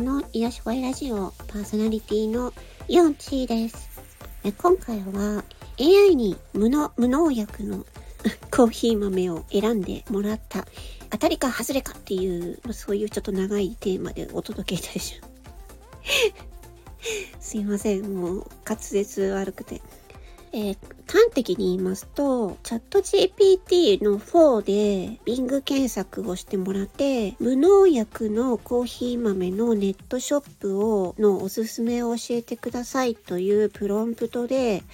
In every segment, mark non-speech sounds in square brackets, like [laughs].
の癒し声ラジオパーソナリティのヨンチーです。え今回は AI に無の無農薬の [laughs] コーヒー豆を選んでもらった当たりか外れかっていう、まそういうちょっと長いテーマでお届けいたします。[laughs] すいません、もう滑舌悪くて。えー端的に言いますと、チャット GPT の4で Bing 検索をしてもらって、無農薬のコーヒー豆のネットショップを、のおすすめを教えてくださいというプロンプトで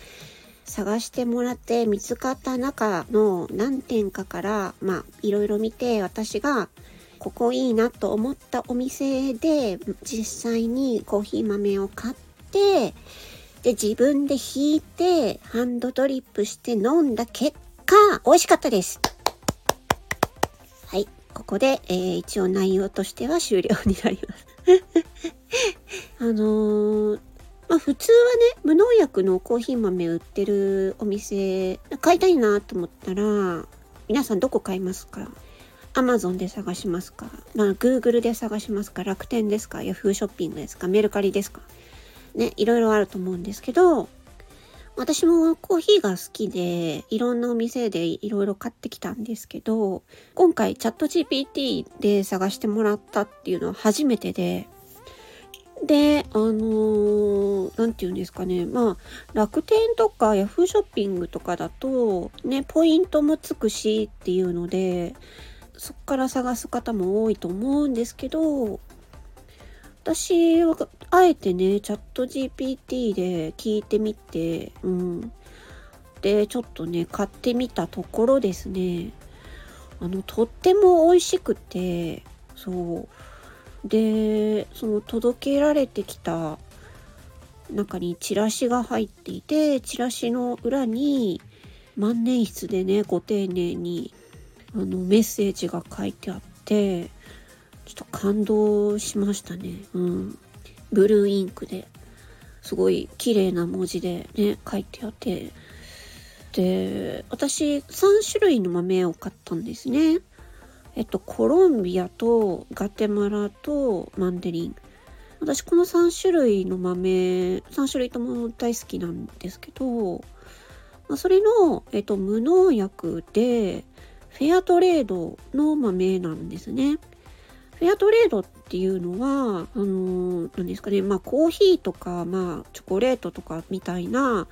探してもらって見つかった中の何点かから、まあ、いろいろ見て私がここいいなと思ったお店で実際にコーヒー豆を買って、で、自分で引いて、ハンドドリップして飲んだ結果、美味しかったです。はい。ここで、えー一応内容としては終了になります。[laughs] あのーまあ普通はね、無農薬のコーヒー豆売ってるお店、買いたいなと思ったら、皆さんどこ買いますか？Amazon で探しますか？まあ Google で探しますか？楽天ですか？Yahoo ショッピングですか？メルカリですか？ね、いろいろあると思うんですけど、私もコーヒーが好きで、いろんなお店でいろいろ買ってきたんですけど、今回チャット GPT で探してもらったっていうのは初めてで、で、あのーて言うんですかね。まあ、楽天とか Yahoo ショッピングとかだと、ね、ポイントもつくしっていうので、そっから探す方も多いと思うんですけど、私はあえてねチャット GPT で聞いてみてうん。でちょっとね買ってみたところですね。あのとっても美味しくてそう。でその届けられてきた中にチラシが入っていてチラシの裏に万年筆でねご丁寧にあのメッセージが書いてあってちょっと感動しましたね。うん。ブルーインクで、すごい綺麗な文字でね、書いてあって。で、私3種類の豆を買ったんですね。えっと、コロンビアとガテマラとマンデリン。私この3種類の豆、3種類とも大好きなんですけど、まあ、それの、えっと、無農薬で、フェアトレードの豆なんですね。フェアトレードっていうのは、あのー、なんですかね、まあコーヒーとか、まあチョコレートとかみたいな、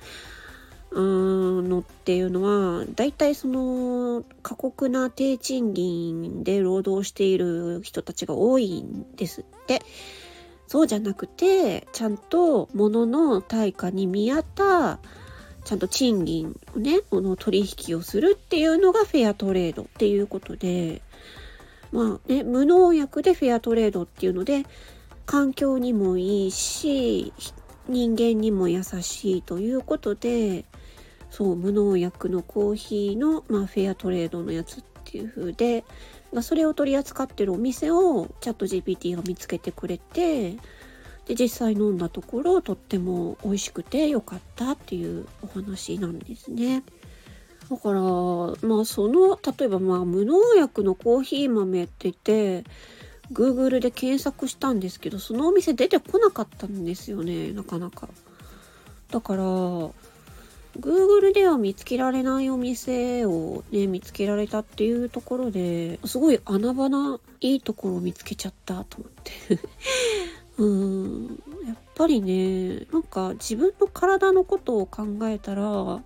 うーんのっていうのは、大体その過酷な低賃金で労働している人たちが多いんですって。そうじゃなくて、ちゃんと物の対価に見合った、ちゃんと賃金をね、この取引をするっていうのがフェアトレードっていうことで、まあね、無農薬でフェアトレードっていうので、環境にもいいし、人間にも優しいということで、そう、無農薬のコーヒーの、まあ、フェアトレードのやつっていう風で、まあ、それを取り扱ってるお店をチャット GPT が見つけてくれて、で、実際飲んだところ、とっても美味しくて良かったっていうお話なんですね。だから、まあその、例えばまあ無農薬のコーヒー豆って言って、Google で検索したんですけど、そのお店出てこなかったんですよね、なかなか。だから、Google では見つけられないお店をね、見つけられたっていうところで、すごい穴場ないいところを見つけちゃったと思って。[laughs] うーん、やっぱりね、なんか自分の体のことを考えたら、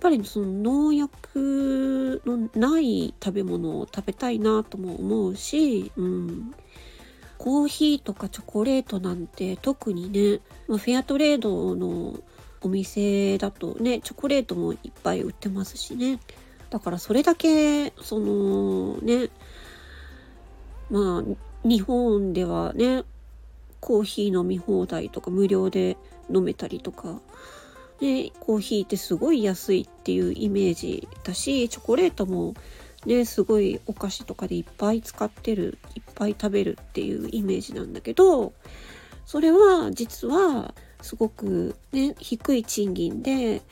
ぱりその農薬のない食べ物を食べたいなとも思うし、うん、コーヒーとかチョコレートなんて特にね、まあ、フェアトレードのお店だとねチョコレートもいっぱい売ってますしね。だからそれだけそのねまあ日本ではねコーヒー飲み放題とか無料で飲めたりとかね、コーヒーってすごい安いっていうイメージだし、チョコレートもね、すごいお菓子とかでいっぱい使ってる、いっぱい食べるっていうイメージなんだけど、それは実はすごくね、低い賃金で、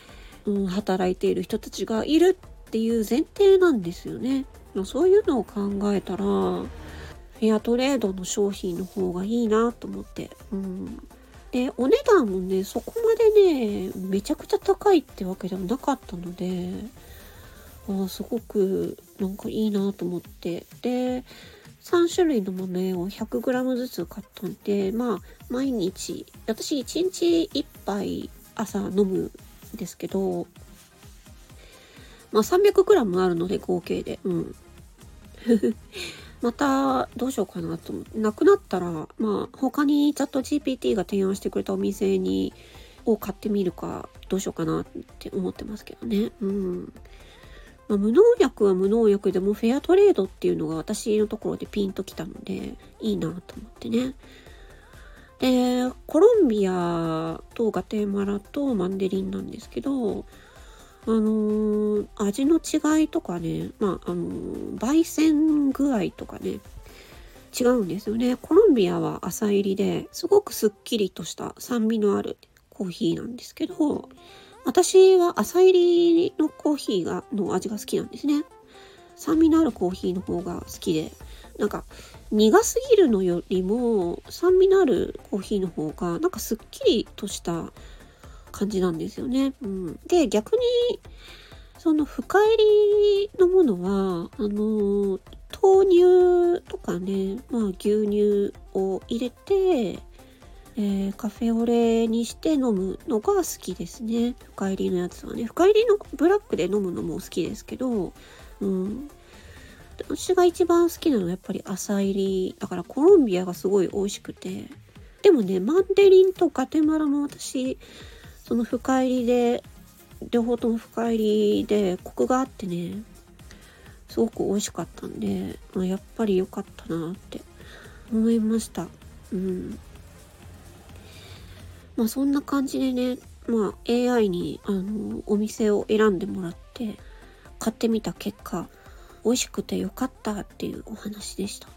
うん、働いている人たちがいるっていう前提なんですよね。そういうのを考えたら、フェアトレードの商品の方がいいなと思って。うん。で、お値段もね、そこまでね、めちゃくちゃ高いってわけではなかったので、あすごくなんかいいなと思って。で、3種類の豆を 100g ずつ買ったんで、まあ、毎日、私1日1杯朝飲むんですけど、まあ 300g あるので合計で、うん。またどうしようかなと思って、なくなったら、まあ他にチャット GPT が提案してくれたお店に、を買ってみるか、どうしようかなって思ってますけどね。うん。まあ、無農薬は無農薬でもフェアトレードっていうのが私のところでピンときたので、いいなと思ってね。で、コロンビアとガテマラとマンデリンなんですけど、あのー、味の違いとかね、まあ、あのー、焙煎具合とかね、違うんですよね。コロンビアは浅入りですごくすっきりとした酸味のあるコーヒーなんですけど、私は浅入りのコーヒーが、の味が好きなんですね。酸味のあるコーヒーの方が好きで、なんか苦すぎるのよりも酸味のあるコーヒーの方がなんかすっきりとした感じなんですよね。うん、で逆にその深入りのものはあの豆乳とかね、まあ、牛乳を入れて、えー、カフェオレにして飲むのが好きですね。深入りのやつはね。深入りのブラックで飲むのも好きですけど、うん。私が一番好きなのはやっぱり浅入り。だからコロンビアがすごい美味しくて。でもね、マンデリンとガテマラも私、その深入りで両方とも深入りでコクがあってねすごく美味しかったんで、やっぱり良かったなって思いました。うん。まあそんな感じでねまあ AI にあのお店を選んでもらって買ってみた結果美味しくてよかったっていうお話でした。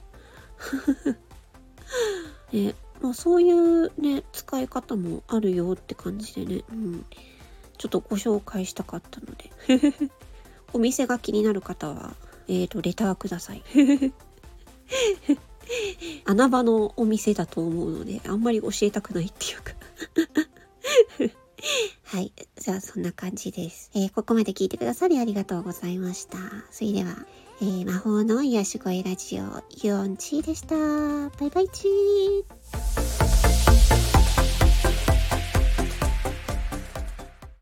[laughs] ね。まあそういうね、使い方もあるよって感じでね、うん。ちょっとご紹介したかったので。[laughs] お店が気になる方は、えっ、ー、と、レターください。[laughs] 穴場のお店だと思うので、あんまり教えたくないっていうか [laughs] はい。じゃあ、そんな感じです。えー、ここまで聞いてくださりありがとうございました。それでは、えー、魔法の癒し声ラジオ、ユオンチーでした。バイバイチー。